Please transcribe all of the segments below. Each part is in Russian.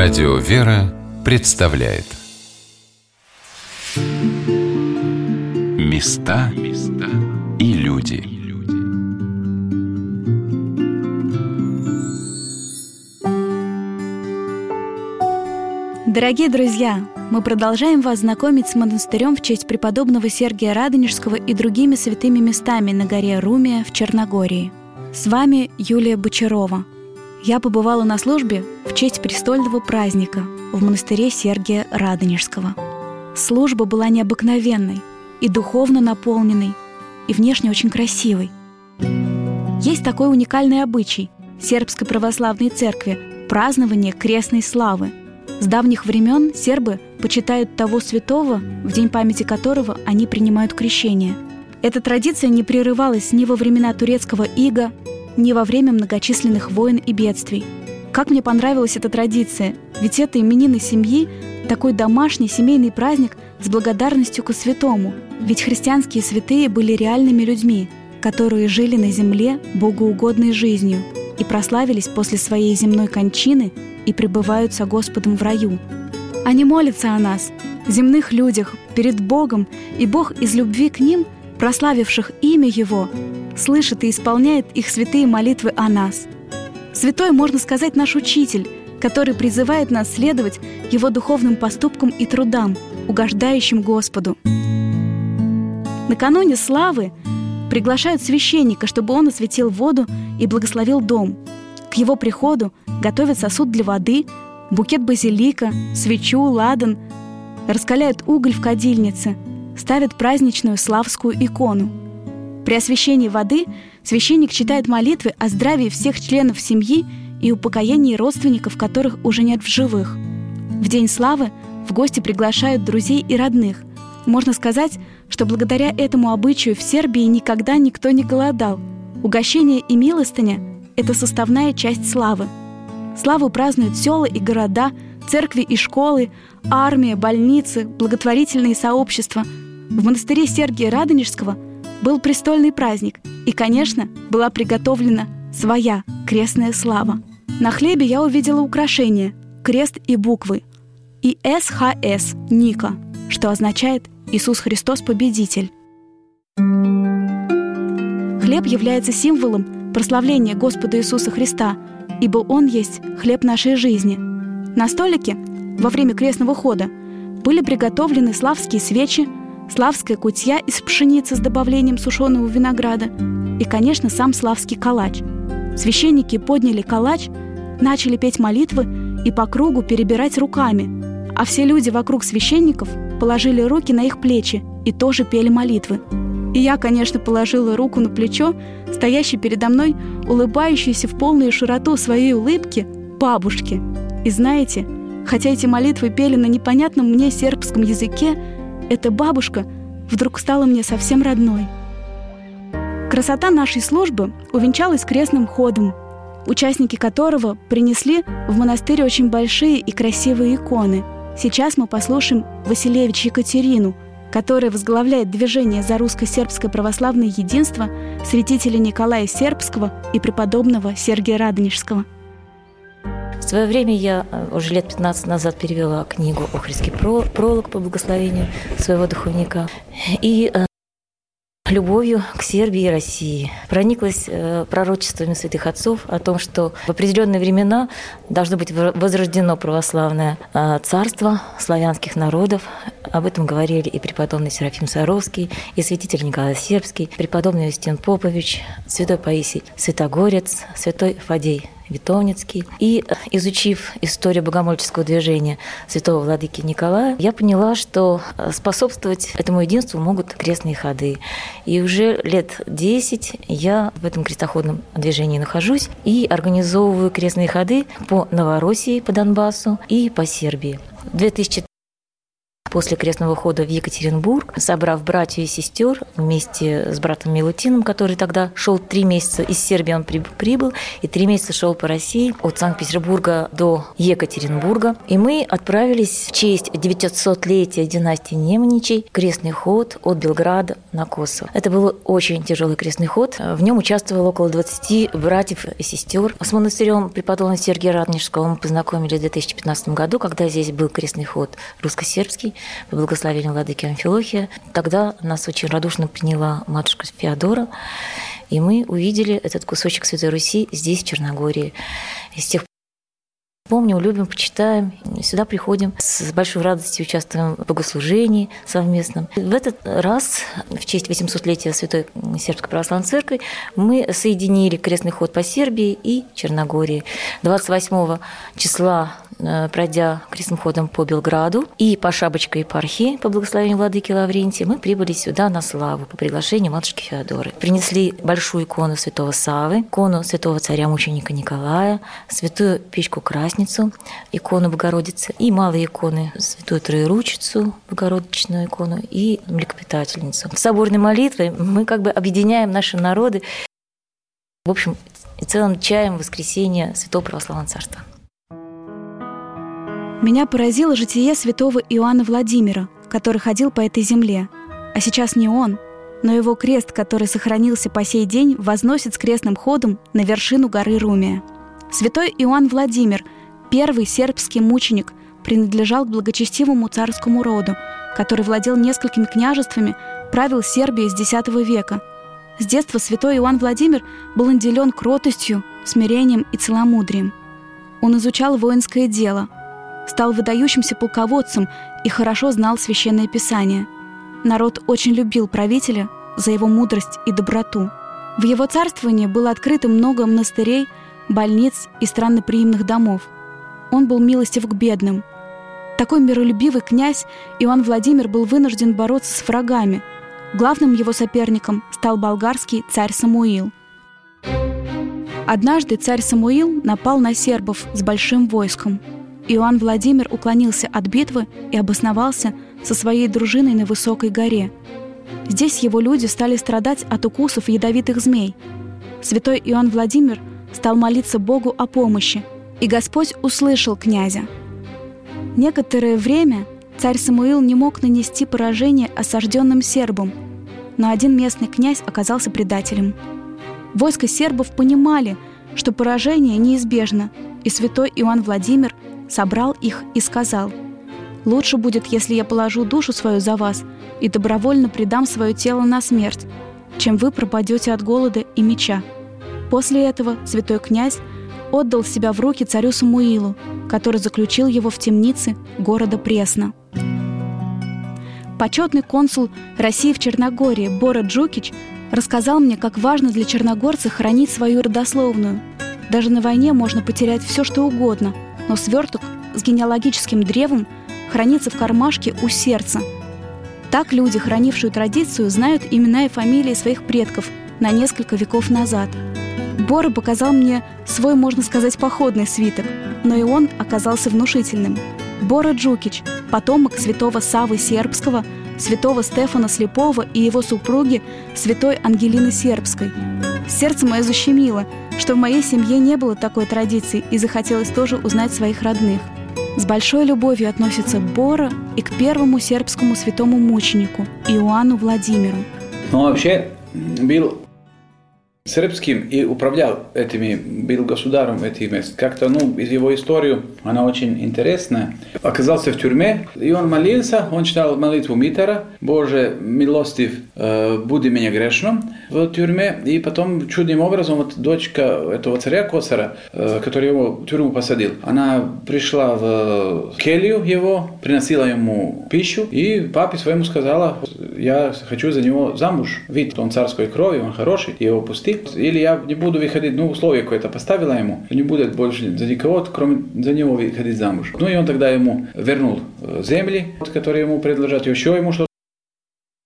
Радио «Вера» представляет. Места и люди. Дорогие друзья, мы продолжаем вас знакомить с монастырем в честь преподобного Сергия Радонежского и другими святыми местами на горе Румия в Черногории. С вами Юлия Бочарова – я побывала на службе в честь престольного праздника в монастыре Сергия Радонежского. Служба была необыкновенной и духовно наполненной, и внешне очень красивой. Есть такой уникальный обычай сербской православной церкви – празднование крестной славы. С давних времен сербы почитают того святого, в день памяти которого они принимают крещение. Эта традиция не прерывалась ни во времена турецкого ига, ни во время многочисленных войн и бедствий. Как мне понравилась эта традиция, ведь это именины семьи, такой домашний семейный праздник с благодарностью к святому, ведь христианские святые были реальными людьми, которые жили на земле богоугодной жизнью и прославились после своей земной кончины и пребывают со Господом в раю. Они молятся о нас, земных людях, перед Богом, и Бог из любви к ним, прославивших имя Его, слышит и исполняет их святые молитвы о нас. Святой, можно сказать, наш учитель, который призывает нас следовать его духовным поступкам и трудам, угождающим Господу. Накануне славы приглашают священника, чтобы он осветил воду и благословил дом. К его приходу готовят сосуд для воды, букет базилика, свечу, ладан, раскаляют уголь в кадильнице, ставят праздничную славскую икону – при освящении воды священник читает молитвы о здравии всех членов семьи и упокоении родственников, которых уже нет в живых. В День славы в гости приглашают друзей и родных. Можно сказать, что благодаря этому обычаю в Сербии никогда никто не голодал. Угощение и милостыня – это составная часть славы. Славу празднуют села и города, церкви и школы, армия, больницы, благотворительные сообщества. В монастыре Сергия Радонежского – был престольный праздник, и, конечно, была приготовлена своя крестная слава. На хлебе я увидела украшения, крест и буквы, и СХС – Ника, что означает «Иисус Христос – Победитель». Хлеб является символом прославления Господа Иисуса Христа, ибо Он есть хлеб нашей жизни. На столике во время крестного хода были приготовлены славские свечи, славская кутья из пшеницы с добавлением сушеного винограда и, конечно, сам славский калач. Священники подняли калач, начали петь молитвы и по кругу перебирать руками, а все люди вокруг священников положили руки на их плечи и тоже пели молитвы. И я, конечно, положила руку на плечо, стоящей передо мной, улыбающейся в полную широту своей улыбки, бабушки. И знаете, хотя эти молитвы пели на непонятном мне сербском языке, эта бабушка вдруг стала мне совсем родной. Красота нашей службы увенчалась крестным ходом, участники которого принесли в монастырь очень большие и красивые иконы. Сейчас мы послушаем Василевич Екатерину, которая возглавляет движение за русско-сербское православное единство святителя Николая Сербского и преподобного Сергия Радонежского – в свое время я э, уже лет 15 назад перевела книгу «Охридский пролог» по благословению своего духовника. И э, любовью к Сербии и России. Прониклась э, пророчествами святых отцов о том, что в определенные времена должно быть возрождено православное царство славянских народов. Об этом говорили и преподобный Серафим Саровский, и святитель Николай Сербский, преподобный Юстин Попович, святой Паисий Святогорец, святой Фадей Витовницкий. И изучив историю богомольческого движения святого владыки Николая, я поняла, что э, способствовать этому единству могут крестные ходы. И уже лет 10 я в этом крестоходном движении нахожусь и организовываю крестные ходы по Новороссии, по Донбассу и по Сербии. В 2000 после крестного хода в Екатеринбург, собрав братьев и сестер вместе с братом Милутином, который тогда шел три месяца из Сербии, он прибыл, и три месяца шел по России от Санкт-Петербурга до Екатеринбурга. И мы отправились в честь 900-летия династии Неманичей крестный ход от Белграда на Косово. Это был очень тяжелый крестный ход. В нем участвовало около 20 братьев и сестер. С монастырем преподобного Сергия Радонежского мы познакомились в 2015 году, когда здесь был крестный ход русско-сербский по благословению владыки Амфилохия. Тогда нас очень радушно приняла матушка Феодора, и мы увидели этот кусочек Святой Руси здесь, в Черногории. И с тех Помним, любим, почитаем, сюда приходим, с большой радостью участвуем в богослужении совместном. В этот раз, в честь 800-летия Святой Сербской Православной Церкви, мы соединили крестный ход по Сербии и Черногории. 28 числа пройдя крестным ходом по Белграду и по Шабочкой епархии, по благословению владыки Лаврентия, мы прибыли сюда на славу по приглашению матушки Феодоры. Принесли большую икону святого Савы, икону святого царя-мученика Николая, святую печку-красницу, икону Богородицы и малые иконы, святую Троеручицу, Богородичную икону и млекопитательницу. В соборной молитве мы как бы объединяем наши народы в общем, и целым чаем воскресения Святого Православного Царства. Меня поразило житие святого Иоанна Владимира, который ходил по этой земле. А сейчас не он, но его крест, который сохранился по сей день, возносит с крестным ходом на вершину горы Румия. Святой Иоанн Владимир, первый сербский мученик, принадлежал к благочестивому царскому роду, который владел несколькими княжествами, правил Сербией с X века. С детства святой Иоанн Владимир был наделен кротостью, смирением и целомудрием. Он изучал воинское дело – стал выдающимся полководцем и хорошо знал священное писание. Народ очень любил правителя за его мудрость и доброту. В его царствовании было открыто много монастырей, больниц и странноприимных домов. Он был милостив к бедным. Такой миролюбивый князь Иоанн Владимир был вынужден бороться с врагами. Главным его соперником стал болгарский царь Самуил. Однажды царь Самуил напал на сербов с большим войском – Иоанн Владимир уклонился от битвы и обосновался со своей дружиной на высокой горе. Здесь его люди стали страдать от укусов ядовитых змей. Святой Иоанн Владимир стал молиться Богу о помощи, и Господь услышал князя. Некоторое время царь Самуил не мог нанести поражение осажденным сербам, но один местный князь оказался предателем. Войско сербов понимали, что поражение неизбежно, и святой Иоанн Владимир собрал их и сказал, «Лучше будет, если я положу душу свою за вас и добровольно предам свое тело на смерть, чем вы пропадете от голода и меча». После этого святой князь отдал себя в руки царю Самуилу, который заключил его в темнице города Пресно. Почетный консул России в Черногории Бора Джукич рассказал мне, как важно для черногорца хранить свою родословную. Даже на войне можно потерять все, что угодно – но сверток с генеалогическим древом хранится в кармашке у сердца. Так люди, хранившие традицию, знают имена и фамилии своих предков на несколько веков назад. Бора показал мне свой, можно сказать, походный свиток, но и он оказался внушительным. Бора Джукич, потомок святого Савы Сербского, святого Стефана Слепого и его супруги, святой Ангелины Сербской. Сердце мое защемило – что в моей семье не было такой традиции и захотелось тоже узнать своих родных. С большой любовью относится Бора и к первому сербскому святому мученику Иоанну Владимиру. Он вообще был српским и управлял этими, был государем этих мест. Как-то, ну, из его историю, она очень интересная. Оказался в тюрьме, и он молился, он читал молитву Митера, «Боже, милостив, э, буди меня грешным» в тюрьме, и потом чудным образом вот дочка этого царя Косара, э, который его в тюрьму посадил, она пришла в келью его, приносила ему пищу, и папе своему сказала, я хочу за него замуж. Вид, он царской крови, он хороший, его пусти. Или я не буду выходить, ну, условие какое-то поставила ему, не будет больше за никого, кроме за него выходить замуж. Ну, и он тогда ему вернул э, земли, которые ему предложат, еще ему что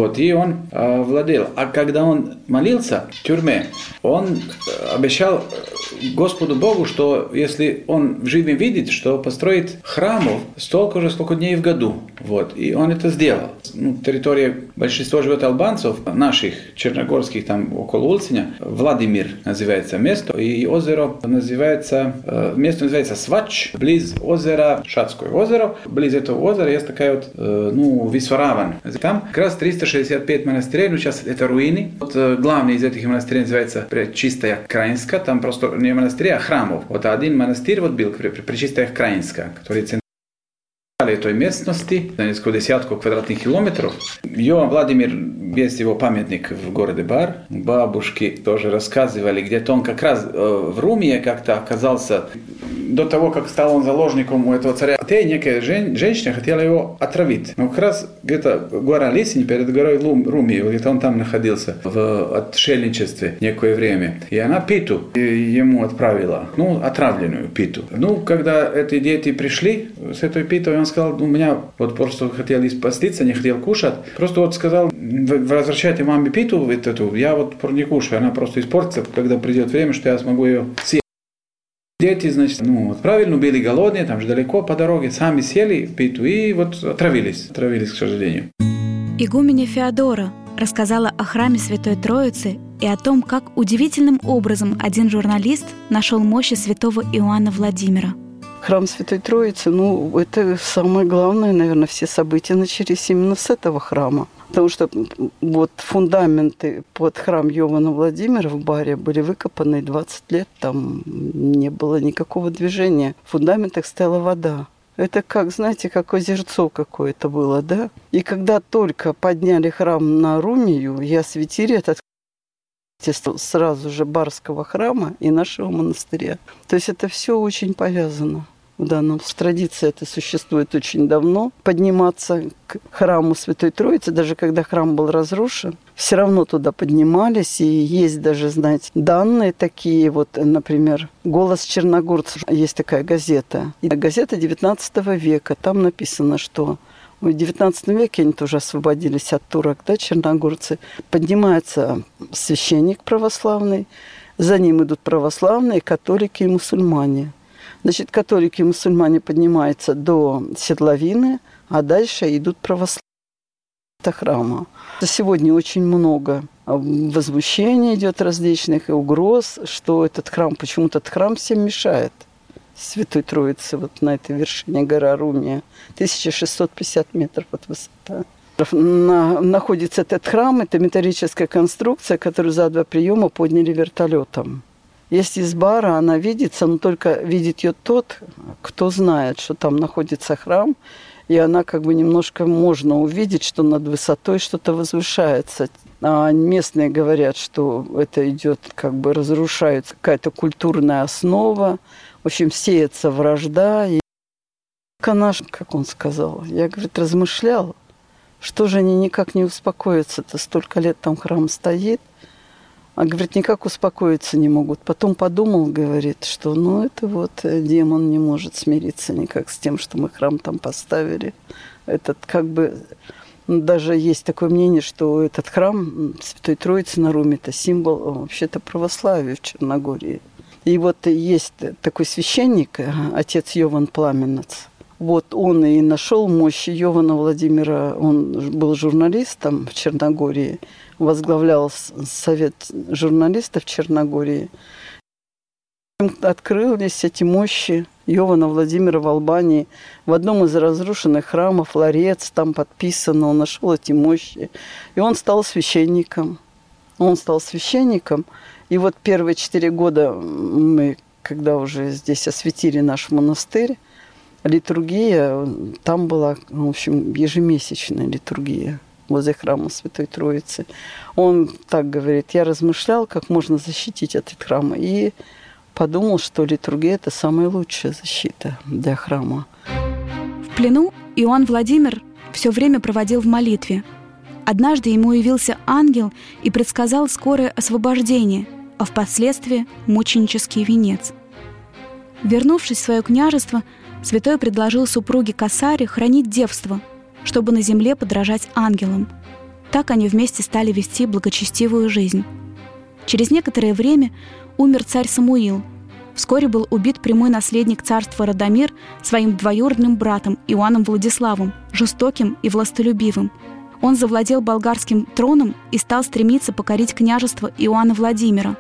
Вот, и он э, владел. А когда он молился в тюрьме, он э, обещал Господу Богу, что если он в живем видит, что построит храмов столько же, сколько дней в году. Вот. И он это сделал. Ну, территория, большинство живет албанцев, наших, черногорских, там около Улциня. Владимир называется место. И озеро называется, э, место называется Свач, близ озера, Шатское озеро. Близ этого озера есть такая вот, э, ну, Висвараван. Там как раз 365 монастырей, ну, сейчас это руины. Вот, э, главный из этих монастырей называется Чистая Краинска. Там просто не монастыря, а храмов. Вот один монастырь вот был, Пречистая Краинска, который местности, на несколько десятков квадратных километров. Йоан Владимир, есть его памятник в городе Бар. Бабушки тоже рассказывали, где-то он как раз в Руме как-то оказался до того, как стал он заложником у этого царя. Те некая жен, женщина хотела его отравить. Но как раз где-то гора Лисень перед горой Руми, где-то он там находился в отшельничестве некое время. И она питу ему отправила, ну, отравленную питу. Ну, когда эти дети пришли с этой питой, он сказал, у меня вот просто хотел спаститься, не хотел кушать. Просто вот сказал, возвращайте маме питу вот эту, я вот не кушаю, она просто испортится, когда придет время, что я смогу ее съесть. Дети, значит, ну, вот правильно, были голодные, там же далеко по дороге, сами сели в питу и вот отравились, отравились, к сожалению. Игуменя Феодора рассказала о храме Святой Троицы и о том, как удивительным образом один журналист нашел мощи святого Иоанна Владимира – Храм Святой Троицы, ну, это самое главное, наверное, все события начались именно с этого храма. Потому что вот фундаменты под храм Йована Владимира в баре были выкопаны 20 лет, там не было никакого движения. В фундаментах стояла вода. Это как, знаете, как озерцо какое-то было, да? И когда только подняли храм на Румию и осветили этот сразу же Барского храма и нашего монастыря. То есть это все очень повязано. В данном традиция это существует очень давно, подниматься к храму Святой Троицы, даже когда храм был разрушен, все равно туда поднимались, и есть даже, знаете, данные такие, вот, например, «Голос черногорцев», есть такая газета, и газета 19 века, там написано, что в XIX веке они тоже освободились от турок, да, черногорцы. Поднимается священник православный, за ним идут православные, католики и мусульмане. Значит, католики и мусульмане поднимаются до седловины, а дальше идут православные храма. Сегодня очень много возмущений идет различных и угроз, что этот храм, почему-то этот храм всем мешает. Святой Троицы, вот на этой вершине гора Румия, 1650 метров от высота. На, находится этот храм, это металлическая конструкция, которую за два приема подняли вертолетом. Есть из бара, она видится, но только видит ее тот, кто знает, что там находится храм, и она как бы немножко можно увидеть, что над высотой что-то возвышается. А местные говорят, что это идет, как бы разрушается какая-то культурная основа, в общем, сеется вражда. И наш, как он сказал, я, говорит, размышлял, что же они никак не успокоятся-то, столько лет там храм стоит. А, говорит, никак успокоиться не могут. Потом подумал, говорит, что ну это вот э, демон не может смириться никак с тем, что мы храм там поставили. Этот как бы даже есть такое мнение, что этот храм Святой Троицы на Руме – это символ вообще-то православия в Черногории. И вот есть такой священник, э, отец Йован Пламенец. Вот он и нашел мощь Йована Владимира. Он был журналистом в Черногории – возглавлял совет журналистов Черногории. Открылись эти мощи Йована Владимира в Албании. В одном из разрушенных храмов ларец там подписано, он нашел эти мощи. И он стал священником. Он стал священником. И вот первые четыре года мы, когда уже здесь осветили наш монастырь, литургия, там была, в общем, ежемесячная литургия возле храма Святой Троицы. Он так говорит, я размышлял, как можно защитить этот храм, и подумал, что литургия – это самая лучшая защита для храма. В плену Иоанн Владимир все время проводил в молитве. Однажды ему явился ангел и предсказал скорое освобождение, а впоследствии мученический венец. Вернувшись в свое княжество, святой предложил супруге Касаре хранить девство – чтобы на земле подражать ангелам. Так они вместе стали вести благочестивую жизнь. Через некоторое время умер царь Самуил. Вскоре был убит прямой наследник царства Радомир своим двоюродным братом Иоанном Владиславом, жестоким и властолюбивым. Он завладел болгарским троном и стал стремиться покорить княжество Иоанна Владимира.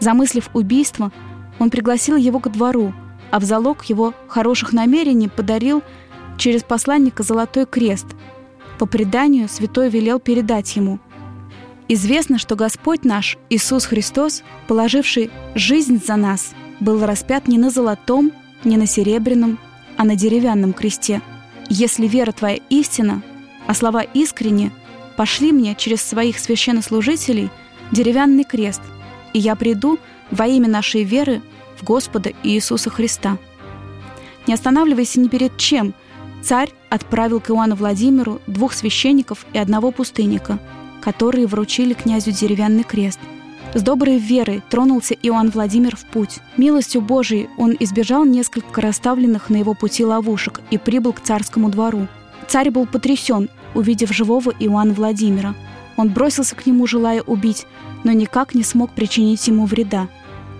Замыслив убийство, он пригласил его ко двору, а в залог его хороших намерений подарил через посланника золотой крест. По преданию святой велел передать ему – Известно, что Господь наш, Иисус Христос, положивший жизнь за нас, был распят не на золотом, не на серебряном, а на деревянном кресте. Если вера твоя истина, а слова искренне, пошли мне через своих священнослужителей деревянный крест, и я приду во имя нашей веры в Господа Иисуса Христа. Не останавливайся ни перед чем. Царь отправил к Иоанну Владимиру двух священников и одного пустынника – которые вручили князю деревянный крест. С доброй верой тронулся Иоанн Владимир в путь. Милостью Божией он избежал несколько расставленных на его пути ловушек и прибыл к царскому двору. Царь был потрясен, увидев живого Иоанна Владимира. Он бросился к нему, желая убить, но никак не смог причинить ему вреда.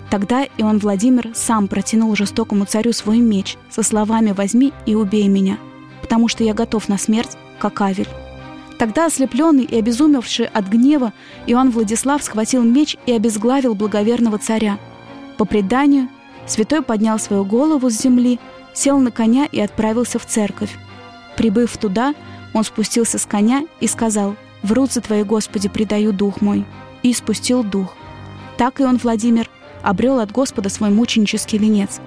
Тогда Иоанн Владимир сам протянул жестокому царю свой меч со словами «возьми и убей меня, потому что я готов на смерть, как Авель». Тогда ослепленный и обезумевший от гнева Иоанн Владислав схватил меч и обезглавил благоверного царя. По преданию, святой поднял свою голову с земли, сел на коня и отправился в церковь. Прибыв туда, он спустился с коня и сказал «В руцы Твои, Господи, предаю дух мой», и спустил дух. Так и он, Владимир, обрел от Господа свой мученический венец.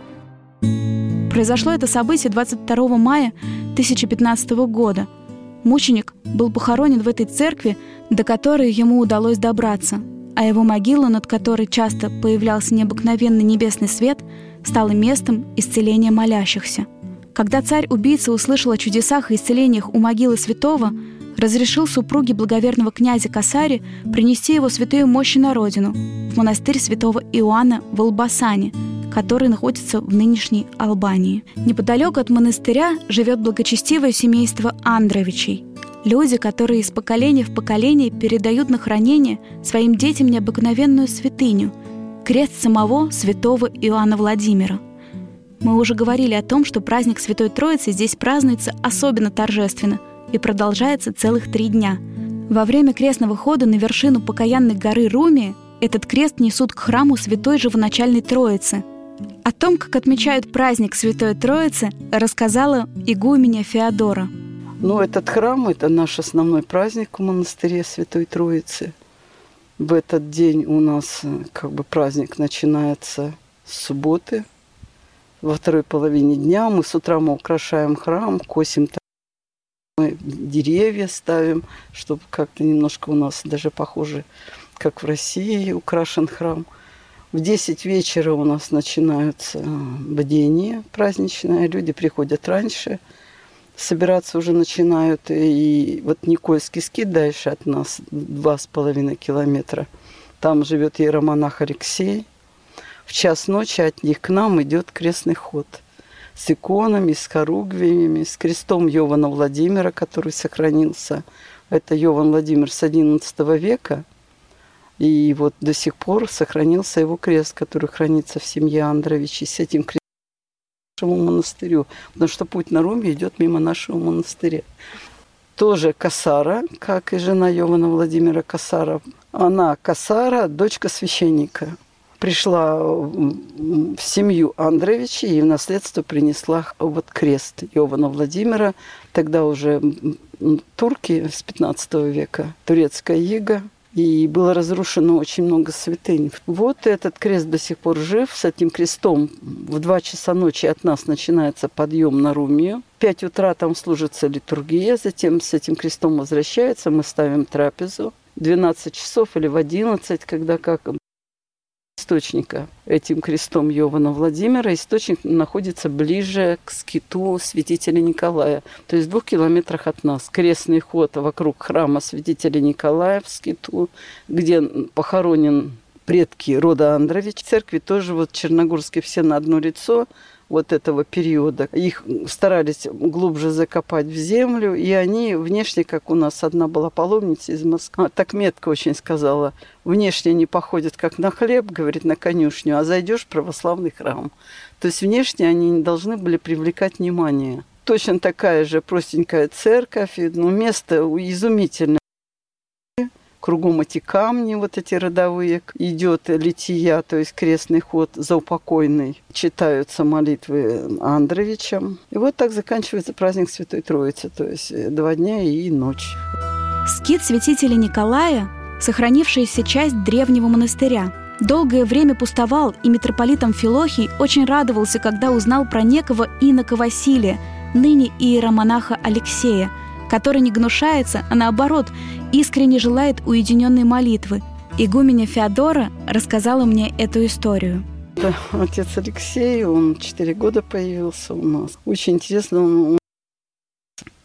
Произошло это событие 22 мая 1015 года – Мученик был похоронен в этой церкви, до которой ему удалось добраться, а его могила, над которой часто появлялся необыкновенный небесный свет, стала местом исцеления молящихся. Когда царь-убийца услышал о чудесах и исцелениях у могилы святого, разрешил супруге благоверного князя Касари принести его святую мощи на родину, в монастырь святого Иоанна в Албасане – который находится в нынешней Албании. Неподалеку от монастыря живет благочестивое семейство Андровичей. Люди, которые из поколения в поколение передают на хранение своим детям необыкновенную святыню – крест самого святого Иоанна Владимира. Мы уже говорили о том, что праздник Святой Троицы здесь празднуется особенно торжественно и продолжается целых три дня. Во время крестного хода на вершину покаянной горы Румия этот крест несут к храму Святой Живоначальной Троицы – о том, как отмечают праздник Святой Троицы, рассказала игуменя Феодора. Ну, этот храм – это наш основной праздник в монастыре Святой Троицы. В этот день у нас как бы праздник начинается с субботы. Во второй половине дня мы с утра мы украшаем храм, косим мы деревья ставим, чтобы как-то немножко у нас даже похоже, как в России украшен храм – в 10 вечера у нас начинаются бдения праздничные. Люди приходят раньше, собираться уже начинают. И вот Никольский скит дальше от нас, два с половиной километра. Там живет иеромонах Алексей. В час ночи от них к нам идет крестный ход с иконами, с хоругвиями, с крестом Йована Владимира, который сохранился. Это Йован Владимир с XI века – и вот до сих пор сохранился его крест, который хранится в семье Андровичей. С этим крестом нашему монастырю, потому что путь на Руме идет мимо нашего монастыря. Тоже Касара, как и жена Йована Владимира Касара. Она Касара, дочка священника. Пришла в семью Андровичей и в наследство принесла вот крест Йована Владимира. Тогда уже турки с 15 века, турецкая ига – и было разрушено очень много святынь. Вот этот крест до сих пор жив. С этим крестом в два часа ночи от нас начинается подъем на Румию. В 5 утра там служится литургия, затем с этим крестом возвращается, мы ставим трапезу. 12 часов или в 11, когда как источника этим крестом Йована Владимира. Источник находится ближе к скиту святителя Николая, то есть в двух километрах от нас. Крестный ход вокруг храма святителя Николая в скиту, где похоронен предки рода Андрович. Церкви тоже вот черногорские все на одно лицо вот этого периода. Их старались глубже закопать в землю, и они внешне, как у нас одна была паломница из Москвы, так метко очень сказала, внешне не походят как на хлеб, говорит, на конюшню, а зайдешь в православный храм. То есть внешне они не должны были привлекать внимание. Точно такая же простенькая церковь, ну, место изумительное кругом эти камни, вот эти родовые. Идет лития, то есть крестный ход за упокойный. Читаются молитвы Андровичем. И вот так заканчивается праздник Святой Троицы, то есть э, два дня и ночь. Скит святителя Николая – сохранившаяся часть древнего монастыря. Долгое время пустовал, и митрополит Амфилохий очень радовался, когда узнал про некого инока Василия, ныне иеромонаха Алексея, который не гнушается, а наоборот, искренне желает уединенной молитвы. Игуменя Феодора рассказала мне эту историю. Отец Алексей, он четыре года появился у нас. Очень интересно, он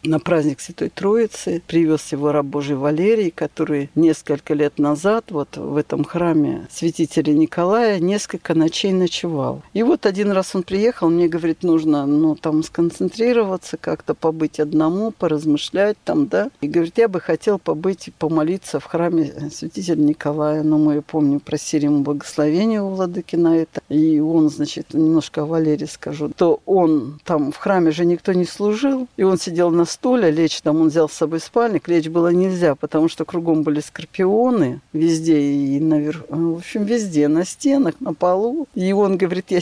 на праздник Святой Троицы привез его раб Божий Валерий, который несколько лет назад вот в этом храме святителя Николая несколько ночей ночевал. И вот один раз он приехал, мне говорит, нужно ну, там сконцентрироваться, как-то побыть одному, поразмышлять там, да. И говорит, я бы хотел побыть, помолиться в храме святителя Николая. Но мы, помню, просили ему благословения у владыки на это. И он, значит, немножко о Валерии скажу, то он там в храме же никто не служил, и он сидел на стуле, лечь там, он взял с собой спальник, лечь было нельзя, потому что кругом были скорпионы везде и наверх, в общем, везде, на стенах, на полу. И он говорит, я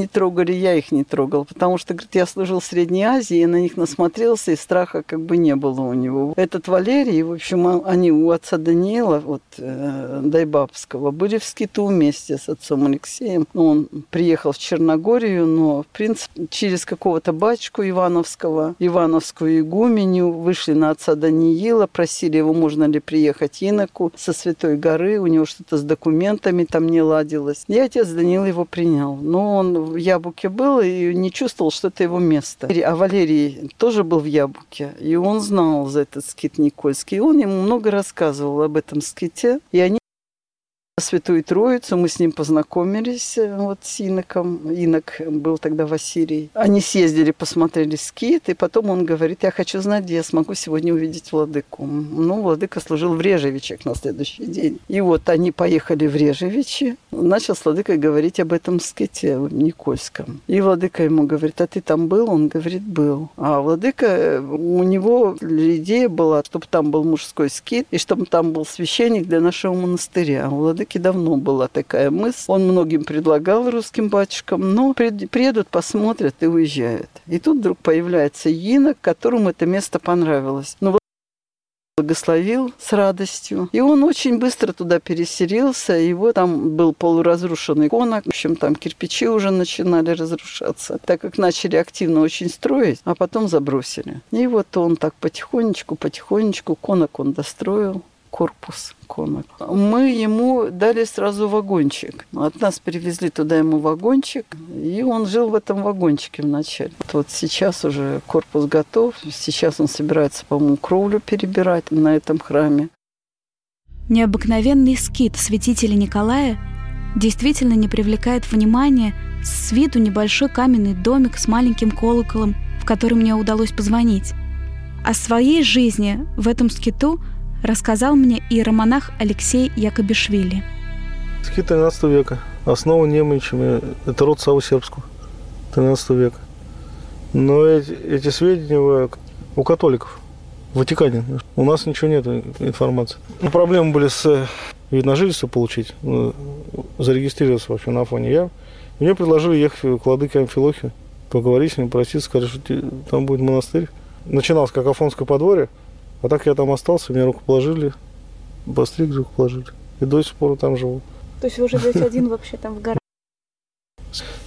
не трогали, я их не трогал, потому что, говорит, я служил в Средней Азии, и на них насмотрелся, и страха как бы не было у него. Этот Валерий, в общем, а, они у отца Даниила, вот, э, Дайбабского, были в скиту вместе с отцом Алексеем. Ну, он приехал в Черногорию, но, в принципе, через какого-то батюшку Ивановского, Ивановскую игуменю, вышли на отца Даниила, просили его, можно ли приехать иноку со Святой горы, у него что-то с документами там не ладилось. И отец Даниил его принял. Но он в Ябуке был и не чувствовал, что это его место. А Валерий тоже был в Ябуке, и он знал за этот скит Никольский. И он ему много рассказывал об этом ските. И они Святую Троицу, мы с ним познакомились э, вот с Иноком. Инок был тогда в Ассирии. Они съездили, посмотрели скит, и потом он говорит, я хочу знать, где я смогу сегодня увидеть Владыку. Ну, Владыка служил в Режевичах на следующий день. И вот они поехали в Режевичи, начал с Владыкой говорить об этом ските в Никольском. И Владыка ему говорит, а ты там был? Он говорит, был. А Владыка, э, у него идея была, чтобы там был мужской скит, и чтобы там был священник для нашего монастыря. А Владыка все-таки давно была такая мысль. Он многим предлагал русским батюшкам, но приедут, посмотрят и уезжают. И тут вдруг появляется инок, которому это место понравилось. Но благословил с радостью. И он очень быстро туда переселился. Его там был полуразрушенный конок. В общем, там кирпичи уже начинали разрушаться, так как начали активно очень строить, а потом забросили. И вот он так потихонечку, потихонечку конок он достроил корпус конок. Мы ему дали сразу вагончик. От нас привезли туда ему вагончик, и он жил в этом вагончике вначале. Вот сейчас уже корпус готов. Сейчас он собирается, по-моему, кровлю перебирать на этом храме. Необыкновенный скит святителя Николая действительно не привлекает внимания с виду небольшой каменный домик с маленьким колоколом, в который мне удалось позвонить. О своей жизни в этом скиту – рассказал мне иеромонах Алексей Якобишвили. Скит 13 века. Основа немычами. Это род Саву Сербского. 13 века. Но эти, эти сведения у католиков. В Ватикане. У нас ничего нет информации. Ну, проблемы были с вид на жительство получить, ну, зарегистрироваться вообще на фоне я. Мне предложили ехать к владыке Амфилохе, поговорить с ним, просить, сказать, что там будет монастырь. Начиналось как Афонское подворье, а так я там остался, мне руку положили, постриг руку положили. И до сих пор там живу. То есть вы живете один вообще там в горах?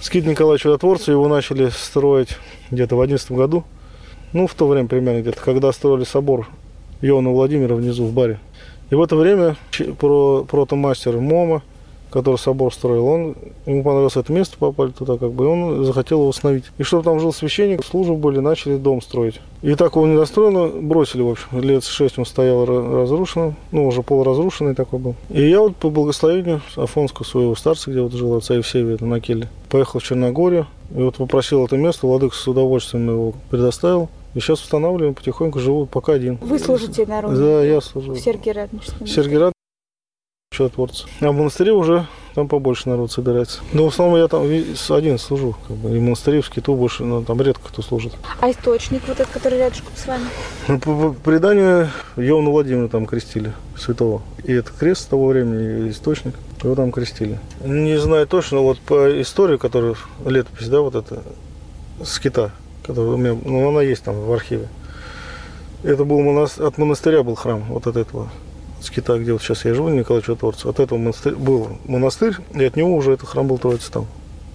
Скит Николая Чудотворца, его начали строить где-то в 11 году. Ну, в то время примерно где-то, когда строили собор Иоанна Владимира внизу в баре. И в это время про протомастер МОМА который собор строил, он, ему понравилось это место, попали туда, как бы, и он захотел его восстановить. И чтобы там жил священник, службы были, начали дом строить. И так его недостроено бросили, в общем. Лет шесть он стоял разрушенным, ну, уже полуразрушенный такой был. И я вот по благословению Афонского своего старца, где вот жил отца Евсевия на Келе, поехал в Черногорию, и вот попросил это место, владыка с удовольствием его предоставил. И сейчас устанавливаем, потихоньку живу пока один. Вы служите народу? Да, я служу. В Сергиерадническом. Сергиерад чудотворца. А в монастыре уже там побольше народ собирается. Но в основном я там один служу. Как бы, и в монастыре, в скиту больше, но там редко кто служит. А источник вот этот, который рядышком с вами? Ну, по, по преданию Иоанна Владимира там крестили, святого. И это крест с того времени, источник, его там крестили. Не знаю точно, вот по истории, которая летопись, да, вот это, скита, которая у меня, ну, она есть там в архиве. Это был монастырь, от монастыря был храм, вот от этого скита, где вот сейчас я живу, Николай Чудотворцев, от этого монастырь, был монастырь, и от него уже этот храм был Троицы там.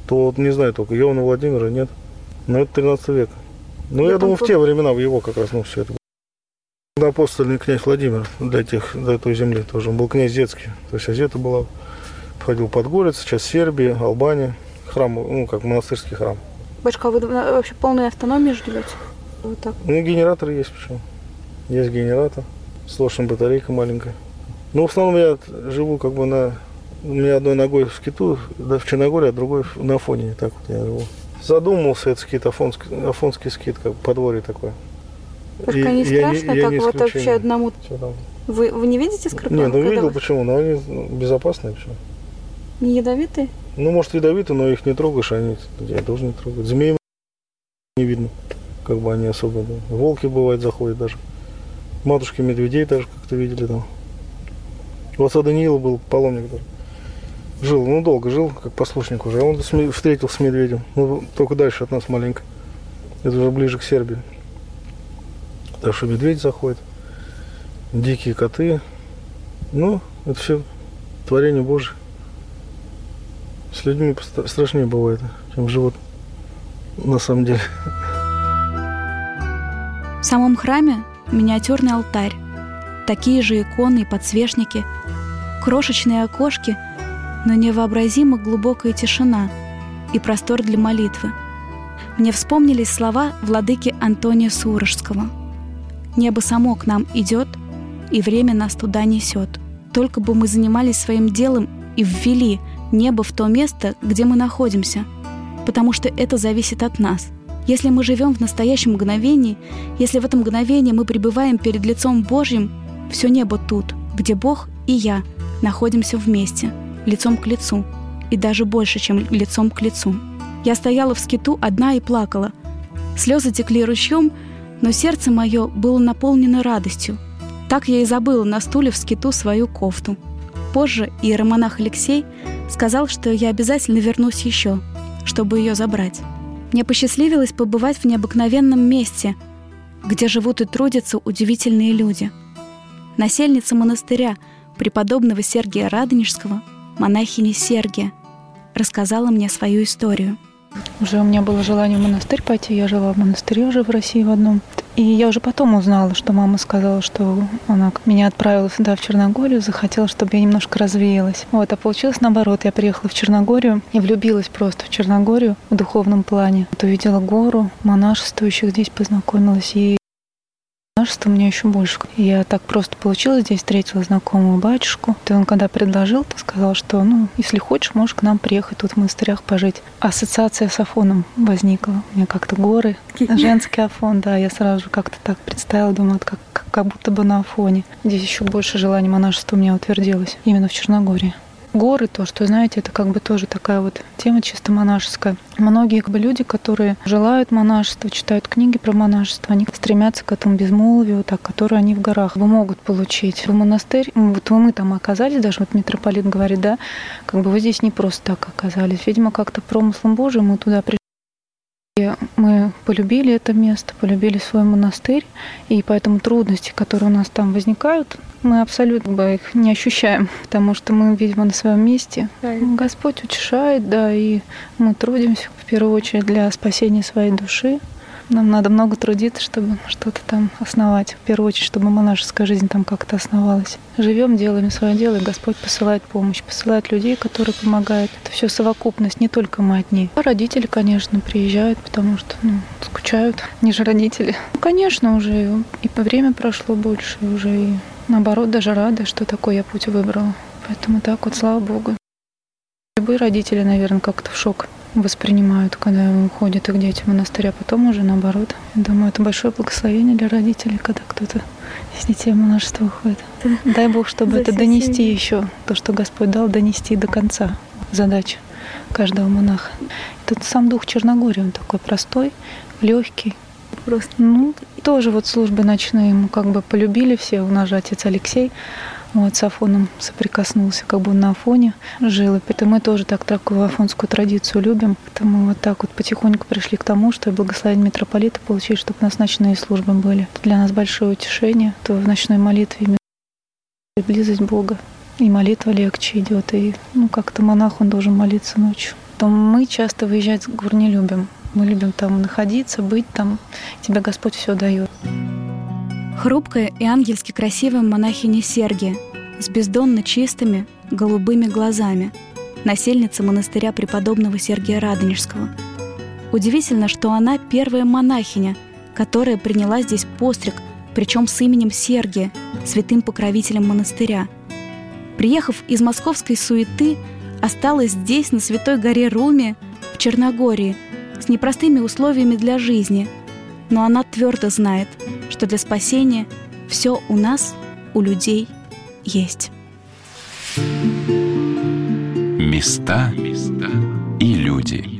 То вот не знаю только, Иоанна Владимира нет. Но это 13 век. Ну, я, я думаю, в те времена, в его как раз, ну, все это было. Апостольный князь Владимир для тех, для той земли тоже. Он был князь детский. То есть Азета была, входил под горец, сейчас Сербия, Албания. Храм, ну, как монастырский храм. Башка, вы вообще полной автономии живете? Вот так. Ну, генераторы есть почему. Есть генератор сложная батарейка маленькая. Ну, в основном я живу как бы на... У меня одной ногой в скиту, да, в Черногории, а другой на Афоне. Так вот я живу. Задумался этот скит, афонский, афонский скит, как подворье такое. Пушка не страшно, я, так не вот вообще одному... Вы, вы не видите скорпионов? Нет, ну видел, почему, но они безопасные все. Не ядовитые? Ну, может, ядовитые, но их не трогаешь, они я должен не трогать. Змеи не видно, как бы они особо. Да. Волки бывают заходят даже матушки медведей даже как-то видели там. У отца Даниила был паломник даже. Жил, ну долго жил, как послушник уже. Он встретился с медведем. Ну, только дальше от нас маленько. Это уже ближе к Сербии. Так что медведь заходит. Дикие коты. Ну, это все творение Божие. С людьми страшнее бывает, чем живут на самом деле. В самом храме миниатюрный алтарь, такие же иконы и подсвечники, крошечные окошки, но невообразимо глубокая тишина и простор для молитвы. Мне вспомнились слова владыки Антония Сурожского. «Небо само к нам идет, и время нас туда несет. Только бы мы занимались своим делом и ввели небо в то место, где мы находимся, потому что это зависит от нас – если мы живем в настоящем мгновении, если в этом мгновении мы пребываем перед лицом Божьим, все небо тут, где Бог и я находимся вместе, лицом к лицу, и даже больше, чем лицом к лицу. Я стояла в скиту одна и плакала. Слезы текли ручьем, но сердце мое было наполнено радостью. Так я и забыла на стуле в скиту свою кофту. Позже иеромонах Алексей сказал, что я обязательно вернусь еще, чтобы ее забрать. Мне посчастливилось побывать в необыкновенном месте, где живут и трудятся удивительные люди. Насельница монастыря преподобного Сергия Радонежского, монахиня Сергия, рассказала мне свою историю – уже у меня было желание в монастырь пойти. Я жила в монастыре уже в России в одном. И я уже потом узнала, что мама сказала, что она меня отправила сюда, в Черногорию, захотела, чтобы я немножко развеялась. Вот, а получилось наоборот. Я приехала в Черногорию и влюбилась просто в Черногорию в духовном плане. Вот увидела гору монашествующих здесь, познакомилась. И Монашество мне еще больше. Я так просто получилось, здесь встретила знакомого батюшку. И он когда предложил, то сказал, что, ну, если хочешь, можешь к нам приехать тут в монастырях пожить. Ассоциация с Афоном возникла. У меня как-то горы, женский Афон, да. Я сразу же как-то так представила, думала, как, как будто бы на Афоне. Здесь еще больше желания монашества у меня утвердилось. Именно в Черногории горы, то, что, знаете, это как бы тоже такая вот тема чисто монашеская. Многие как бы люди, которые желают монашества, читают книги про монашество, они стремятся к этому безмолвию, так, которое они в горах могут получить. В монастырь, вот мы там оказались, даже вот митрополит говорит, да, как бы вы здесь не просто так оказались. Видимо, как-то промыслом Божиим мы туда пришли. Мы полюбили это место, полюбили свой монастырь, и поэтому трудности, которые у нас там возникают, мы абсолютно их не ощущаем, потому что мы, видимо, на своем месте. Да. Господь утешает, да, и мы трудимся в первую очередь для спасения своей души, Нам надо много трудиться, чтобы что-то там основать. В первую очередь, чтобы монашеская жизнь там как-то основалась. Живем, делаем свое дело, и Господь посылает помощь, посылает людей, которые помогают. Это все совокупность, не только мы одни. А родители, конечно, приезжают, потому что ну, скучают. Не же родители. Ну, конечно, уже и время прошло больше, уже и наоборот даже рада, что такой я путь выбрала. Поэтому так вот, слава Богу. Любые родители, наверное, как-то в шок воспринимают, когда уходят их дети в монастырь, а потом уже наоборот. Я думаю, это большое благословение для родителей, когда кто-то из детей в монашество уходит. Дай Бог, чтобы это донести еще, то, что Господь дал, донести до конца задача каждого монаха. Этот сам дух Черногории, он такой простой, легкий. Просто, ну, тоже вот службы ночные ему как бы полюбили все. У нас же отец Алексей, вот, с Афоном соприкоснулся, как бы на Афоне жил. И поэтому мы тоже так такую афонскую традицию любим. Поэтому вот так вот потихоньку пришли к тому, что благословение митрополита получить, чтобы ночные службы были. Это для нас большое утешение, то в ночной молитве близость Бога. И молитва легче идет, и ну как-то монах, он должен молиться ночью. То мы часто выезжать с гор не любим. Мы любим там находиться, быть там. Тебе Господь все дает. Хрупкая и ангельски красивая монахиня Сергия с бездонно чистыми голубыми глазами, насельница монастыря преподобного Сергия Радонежского. Удивительно, что она первая монахиня, которая приняла здесь постриг, причем с именем Сергия, святым покровителем монастыря. Приехав из московской суеты, осталась здесь, на Святой горе Руме, в Черногории, с непростыми условиями для жизни – но она твердо знает, что для спасения все у нас, у людей, есть. Места и люди.